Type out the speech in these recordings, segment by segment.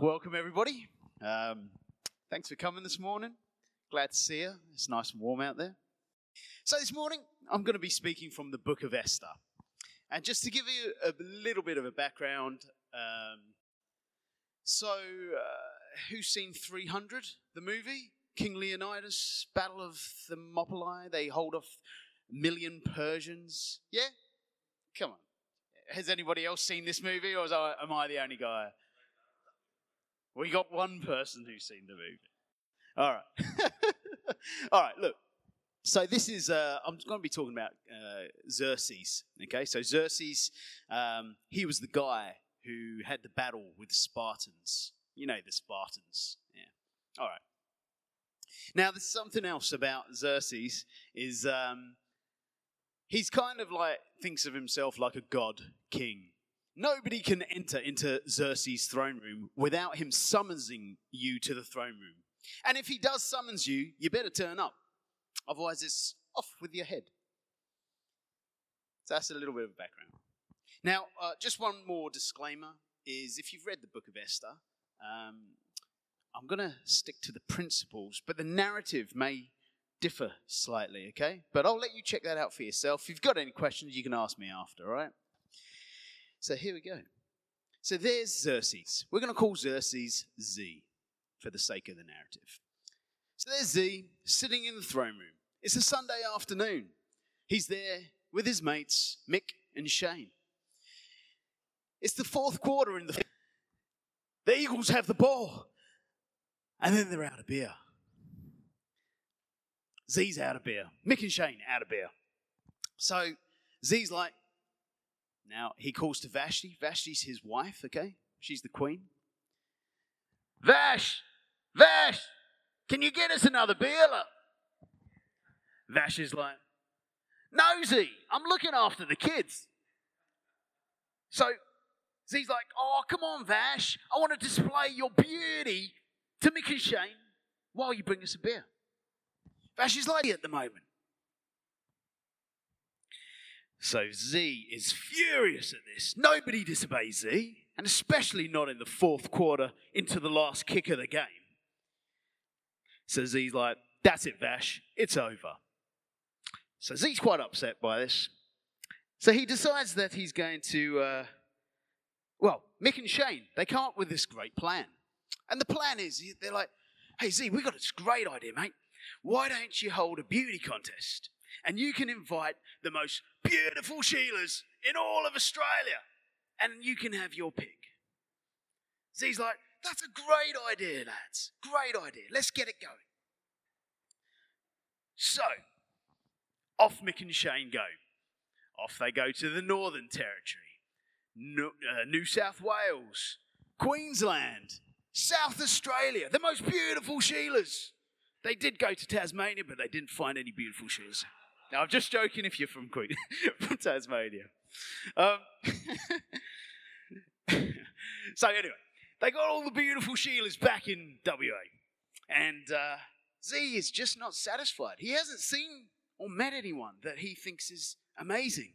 welcome everybody. Um, thanks for coming this morning. Glad to see you. It's nice and warm out there. So, this morning, I'm going to be speaking from the book of Esther. And just to give you a little bit of a background, um, so uh, who's seen 300, the movie? King Leonidas, Battle of Thermopylae, they hold off a million Persians. Yeah? Come on. Has anybody else seen this movie, or I, am I the only guy? We got one person who's seen the movie. All right. All right, look. So this is, uh, I'm going to be talking about uh, Xerxes. Okay, so Xerxes, um, he was the guy who had the battle with the Spartans. You know the Spartans. Yeah. All right. Now, there's something else about Xerxes is um, he's kind of like thinks of himself like a god king. Nobody can enter into Xerxes' throne room without him summoning you to the throne room. And if he does summons you, you better turn up. Otherwise, it's off with your head. So that's a little bit of background. Now, uh, just one more disclaimer is if you've read the book of Esther, um, I'm going to stick to the principles, but the narrative may differ slightly, okay? But I'll let you check that out for yourself. If you've got any questions, you can ask me after, all right? So here we go. So there's Xerxes. We're going to call Xerxes Z for the sake of the narrative. So there's Z sitting in the throne room. It's a Sunday afternoon. He's there with his mates, Mick and Shane. It's the fourth quarter in the. The Eagles have the ball. And then they're out of beer. Z's out of beer. Mick and Shane out of beer. So Z's like, now he calls to Vashti. Vashti's his wife, okay? She's the queen. Vash! Vash! Can you get us another beer? Vash is like, Nosy, I'm looking after the kids. So Z's like, oh, come on, Vash. I want to display your beauty to Mick and Shane while you bring us a beer. Vash is like at the moment. So Z is furious at this. Nobody disobeys Z, and especially not in the fourth quarter into the last kick of the game. So Z's like, that's it, Vash, it's over. So Z's quite upset by this. So he decides that he's going to, uh, well, Mick and Shane, they come up with this great plan. And the plan is, they're like, hey, Z, we've got this great idea, mate. Why don't you hold a beauty contest? And you can invite the most beautiful Sheilas in all of Australia. And you can have your pick. Z's like, that's a great idea, lads. Great idea. Let's get it going. So, off Mick and Shane go. Off they go to the Northern Territory, New, uh, New South Wales, Queensland, South Australia, the most beautiful Sheilas. They did go to Tasmania, but they didn't find any beautiful Sheilas. Now, I'm just joking if you're from Queen, from Tasmania. Um, so anyway, they got all the beautiful Sheilas back in WA, and uh, Z is just not satisfied. He hasn't seen or met anyone that he thinks is amazing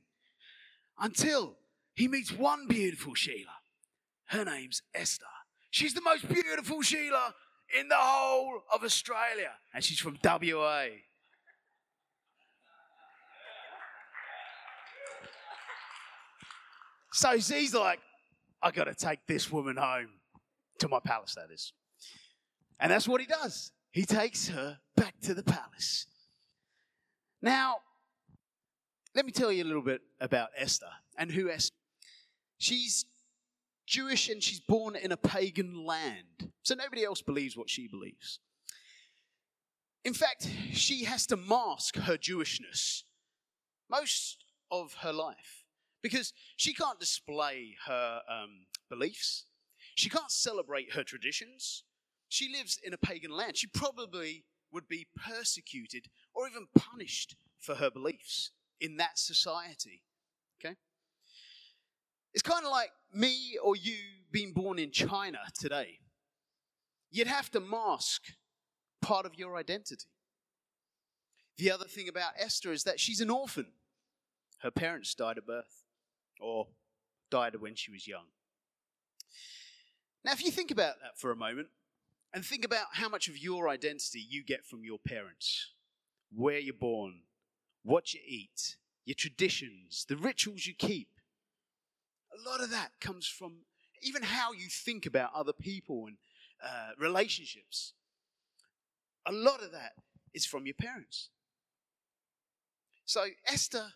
until he meets one beautiful Sheila. Her name's Esther. She's the most beautiful Sheila in the whole of Australia, and she's from WA. So Z's like, I got to take this woman home to my palace, that is. And that's what he does. He takes her back to the palace. Now, let me tell you a little bit about Esther and who Esther. She's Jewish and she's born in a pagan land. So nobody else believes what she believes. In fact, she has to mask her Jewishness most of her life because she can't display her um, beliefs. She can't celebrate her traditions. She lives in a pagan land. She probably would be persecuted or even punished for her beliefs in that society. Okay? It's kind of like me or you being born in China today. You'd have to mask part of your identity. The other thing about Esther is that she's an orphan. Her parents died at birth or died when she was young. Now, if you think about that for a moment, and think about how much of your identity you get from your parents, where you're born, what you eat, your traditions, the rituals you keep. A lot of that comes from even how you think about other people and uh, relationships. A lot of that is from your parents. So Esther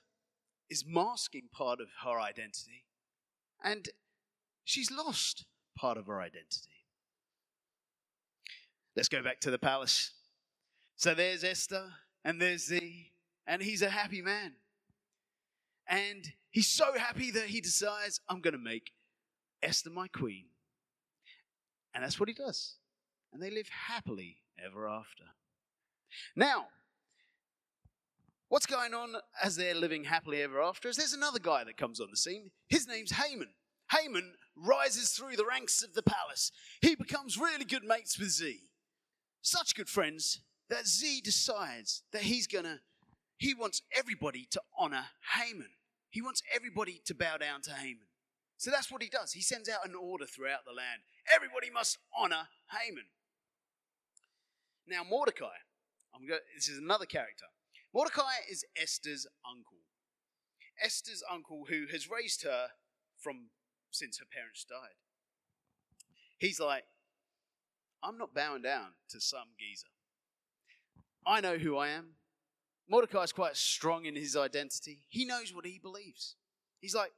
is masking part of her identity, and she's lost part of her identity. Let's go back to the palace. So there's Esther, and there's Z, and he's a happy man. And he's so happy that he decides, I'm going to make Esther my queen. And that's what he does. And they live happily ever after. Now, what's going on as they're living happily ever after is there's another guy that comes on the scene. His name's Haman. Haman rises through the ranks of the palace. He becomes really good mates with Z such good friends that Z decides that he's gonna, he wants everybody to honor Haman. He wants everybody to bow down to Haman. So that's what he does. He sends out an order throughout the land. Everybody must honor Haman. Now, Mordecai, I'm going, this is another character. Mordecai is Esther's uncle. Esther's uncle who has raised her from since her parents died. He's like, I'm not bowing down to some geezer. I know who I am. Mordecai is quite strong in his identity. He knows what he believes. He's like,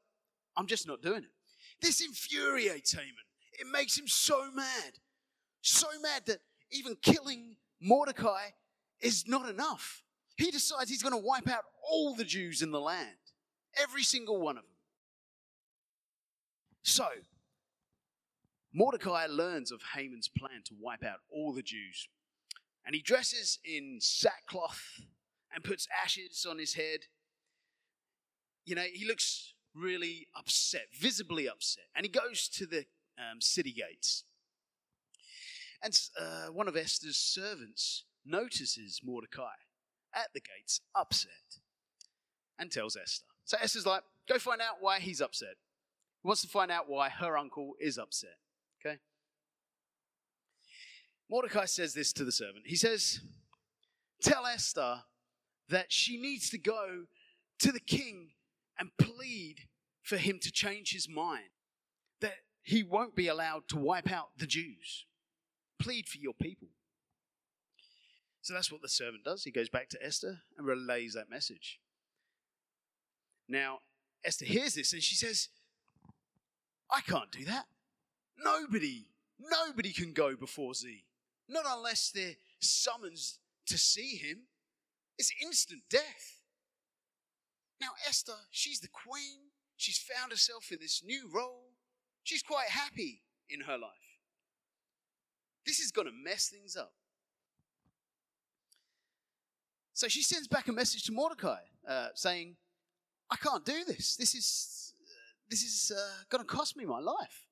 I'm just not doing it. This infuriates Haman. It makes him so mad. So mad that even killing Mordecai is not enough. He decides he's going to wipe out all the Jews in the land, every single one of them. So, Mordecai learns of Haman's plan to wipe out all the Jews. And he dresses in sackcloth and puts ashes on his head. You know, he looks really upset, visibly upset. And he goes to the um, city gates. And uh, one of Esther's servants notices Mordecai at the gates, upset, and tells Esther. So Esther's like, go find out why he's upset. He wants to find out why her uncle is upset. Okay? Mordecai says this to the servant. He says, Tell Esther that she needs to go to the king and plead for him to change his mind, that he won't be allowed to wipe out the Jews. Plead for your people. So that's what the servant does. He goes back to Esther and relays that message. Now, Esther hears this and she says, I can't do that. Nobody, nobody can go before Z. Not unless they're summoned to see him. It's instant death. Now, Esther, she's the queen. She's found herself in this new role. She's quite happy in her life. This is going to mess things up. So she sends back a message to Mordecai uh, saying, I can't do this. This is, this is uh, going to cost me my life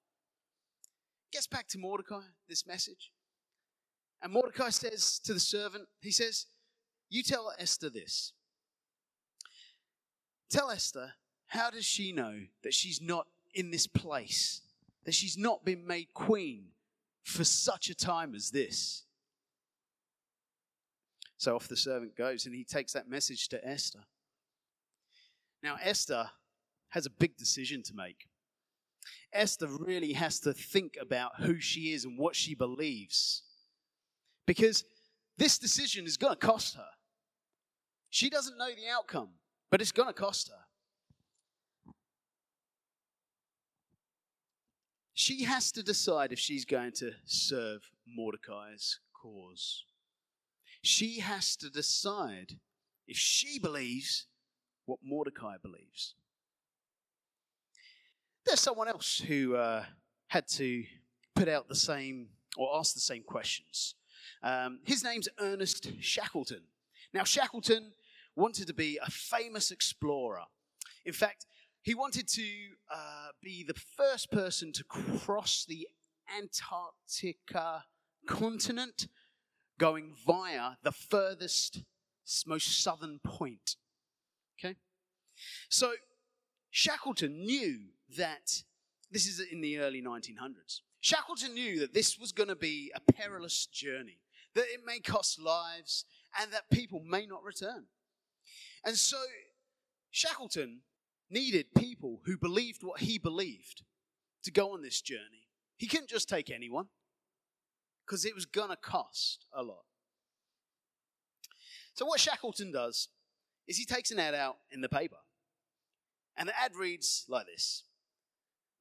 gets back to Mordecai, this message. And Mordecai says to the servant, he says, You tell Esther this. Tell Esther, how does she know that she's not in this place, that she's not been made queen for such a time as this? So off the servant goes and he takes that message to Esther. Now, Esther has a big decision to make. Esther really has to think about who she is and what she believes. Because this decision is going to cost her. She doesn't know the outcome, but it's going to cost her. She has to decide if she's going to serve Mordecai's cause. She has to decide if she believes what Mordecai believes. There's someone else who uh, had to put out the same or ask the same questions. Um, his name's Ernest Shackleton. Now, Shackleton wanted to be a famous explorer. In fact, he wanted to uh, be the first person to cross the Antarctica continent, going via the furthest, most southern point. Okay? So, Shackleton knew that this is in the early 1900s. Shackleton knew that this was going to be a perilous journey, that it may cost lives, and that people may not return. And so Shackleton needed people who believed what he believed to go on this journey. He couldn't just take anyone because it was going to cost a lot. So, what Shackleton does is he takes an ad out in the paper. And the ad reads like this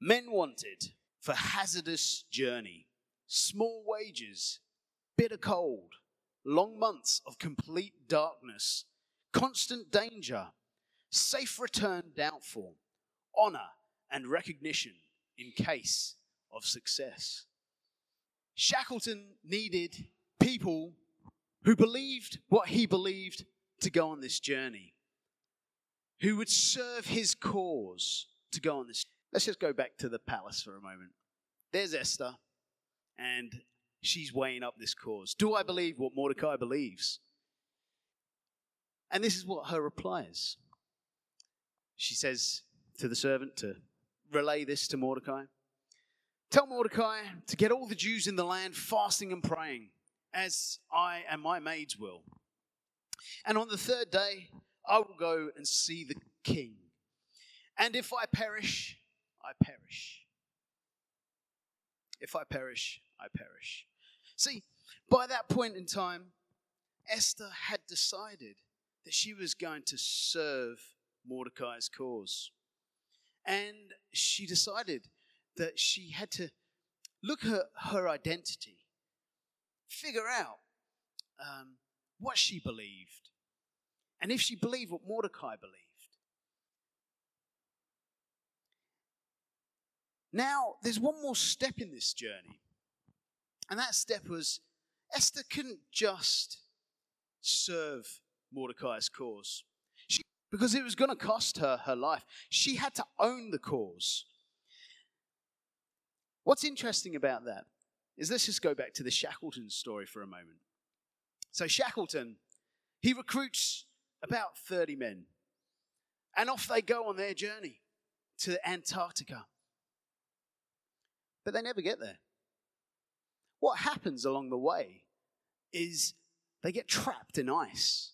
Men wanted for hazardous journey, small wages, bitter cold, long months of complete darkness, constant danger, safe return doubtful, honor and recognition in case of success. Shackleton needed people who believed what he believed to go on this journey, who would serve his cause to go on this Let's just go back to the palace for a moment. There's Esther, and she's weighing up this cause. Do I believe what Mordecai believes? And this is what her reply is. She says to the servant to relay this to Mordecai Tell Mordecai to get all the Jews in the land fasting and praying, as I and my maids will. And on the third day, I will go and see the king. And if I perish, I perish. If I perish, I perish. See, by that point in time, Esther had decided that she was going to serve Mordecai's cause. And she decided that she had to look at her identity, figure out um, what she believed, and if she believed what Mordecai believed. Now, there's one more step in this journey. And that step was Esther couldn't just serve Mordecai's cause. Because it was going to cost her her life. She had to own the cause. What's interesting about that is let's just go back to the Shackleton story for a moment. So, Shackleton, he recruits about 30 men, and off they go on their journey to Antarctica but they never get there. What happens along the way is they get trapped in ice.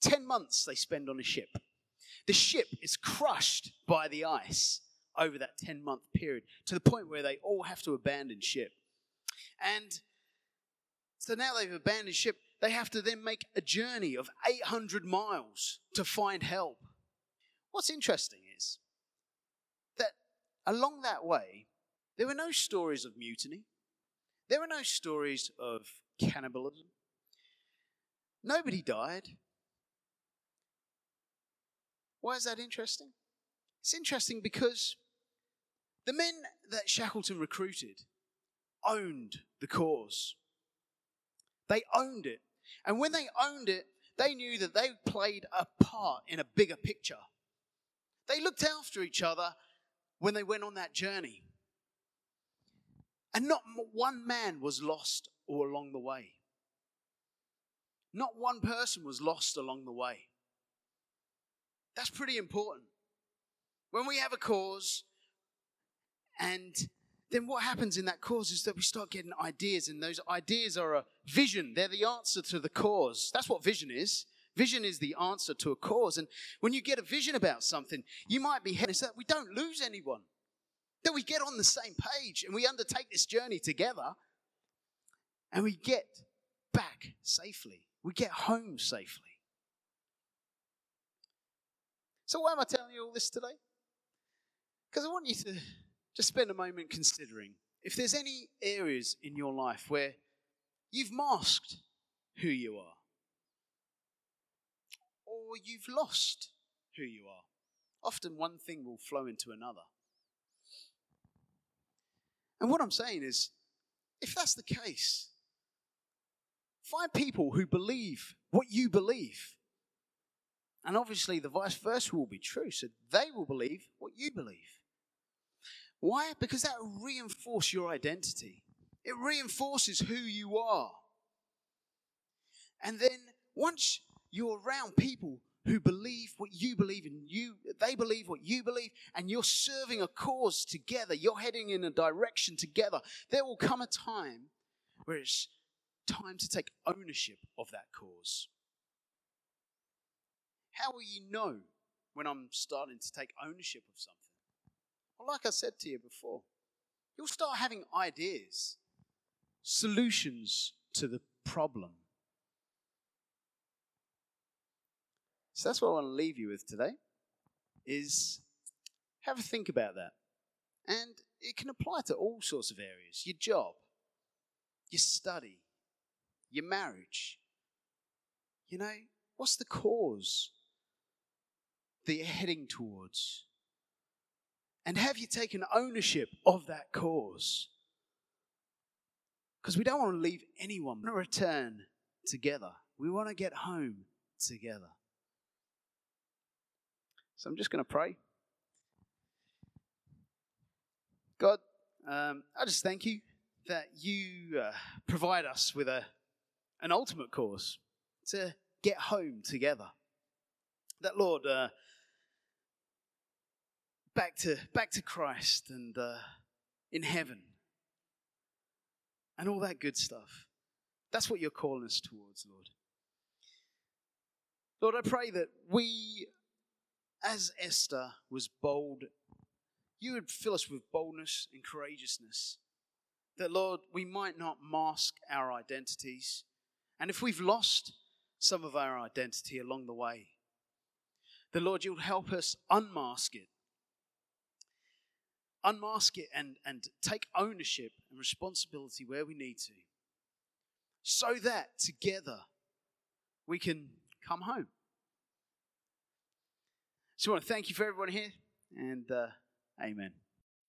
Ten months they spend on a ship. The ship is crushed by the ice over that 10 month period to the point where they all have to abandon ship. And so now they've abandoned ship, they have to then make a journey of 800 miles to find help. What's interesting is that along that way, there were no stories of mutiny. There were no stories of cannibalism. Nobody died. Why is that interesting? It's interesting because the men that Shackleton recruited owned the cause. They owned it. And when they owned it, they knew that they played a part in a bigger picture. They looked after each other when they went on that journey. And not one man was lost all along the way. Not one person was lost along the way. That's pretty important. When we have a cause, and then what happens in that cause is that we start getting ideas, and those ideas are a vision. They're the answer to the cause. That's what vision is. Vision is the answer to a cause. And when you get a vision about something, you might be heading so that we don't lose anyone that we get on the same page and we undertake this journey together and we get back safely. We get home safely. So, why am I telling you all this today? Because I want you to just spend a moment considering if there's any areas in your life where you've masked who you are, or you've lost who you are. Often one thing will flow into another. And what I'm saying is, if that's the case, find people who believe what you believe. And obviously, the vice versa will be true. So they will believe what you believe. Why? Because that will reinforce your identity, it reinforces who you are. And then once you're around people who believe what you believe and you they believe what you believe and you're serving a cause together you're heading in a direction together there will come a time where it's time to take ownership of that cause how will you know when i'm starting to take ownership of something well like i said to you before you'll start having ideas solutions to the problem So that's what I want to leave you with today is have a think about that. And it can apply to all sorts of areas. Your job, your study, your marriage. You know, what's the cause that you're heading towards? And have you taken ownership of that cause? Because we don't want to leave anyone. We want to return together. We want to get home together. So I'm just going to pray. God, um, I just thank you that you uh, provide us with a, an ultimate cause to get home together. That, Lord, uh, back to back to Christ and uh, in heaven and all that good stuff. That's what you're calling us towards, Lord. Lord, I pray that we as Esther was bold, you would fill us with boldness and courageousness. That, Lord, we might not mask our identities. And if we've lost some of our identity along the way, the Lord, you'll help us unmask it. Unmask it and, and take ownership and responsibility where we need to. So that together we can come home. So I want to thank you for everyone here, and uh, amen.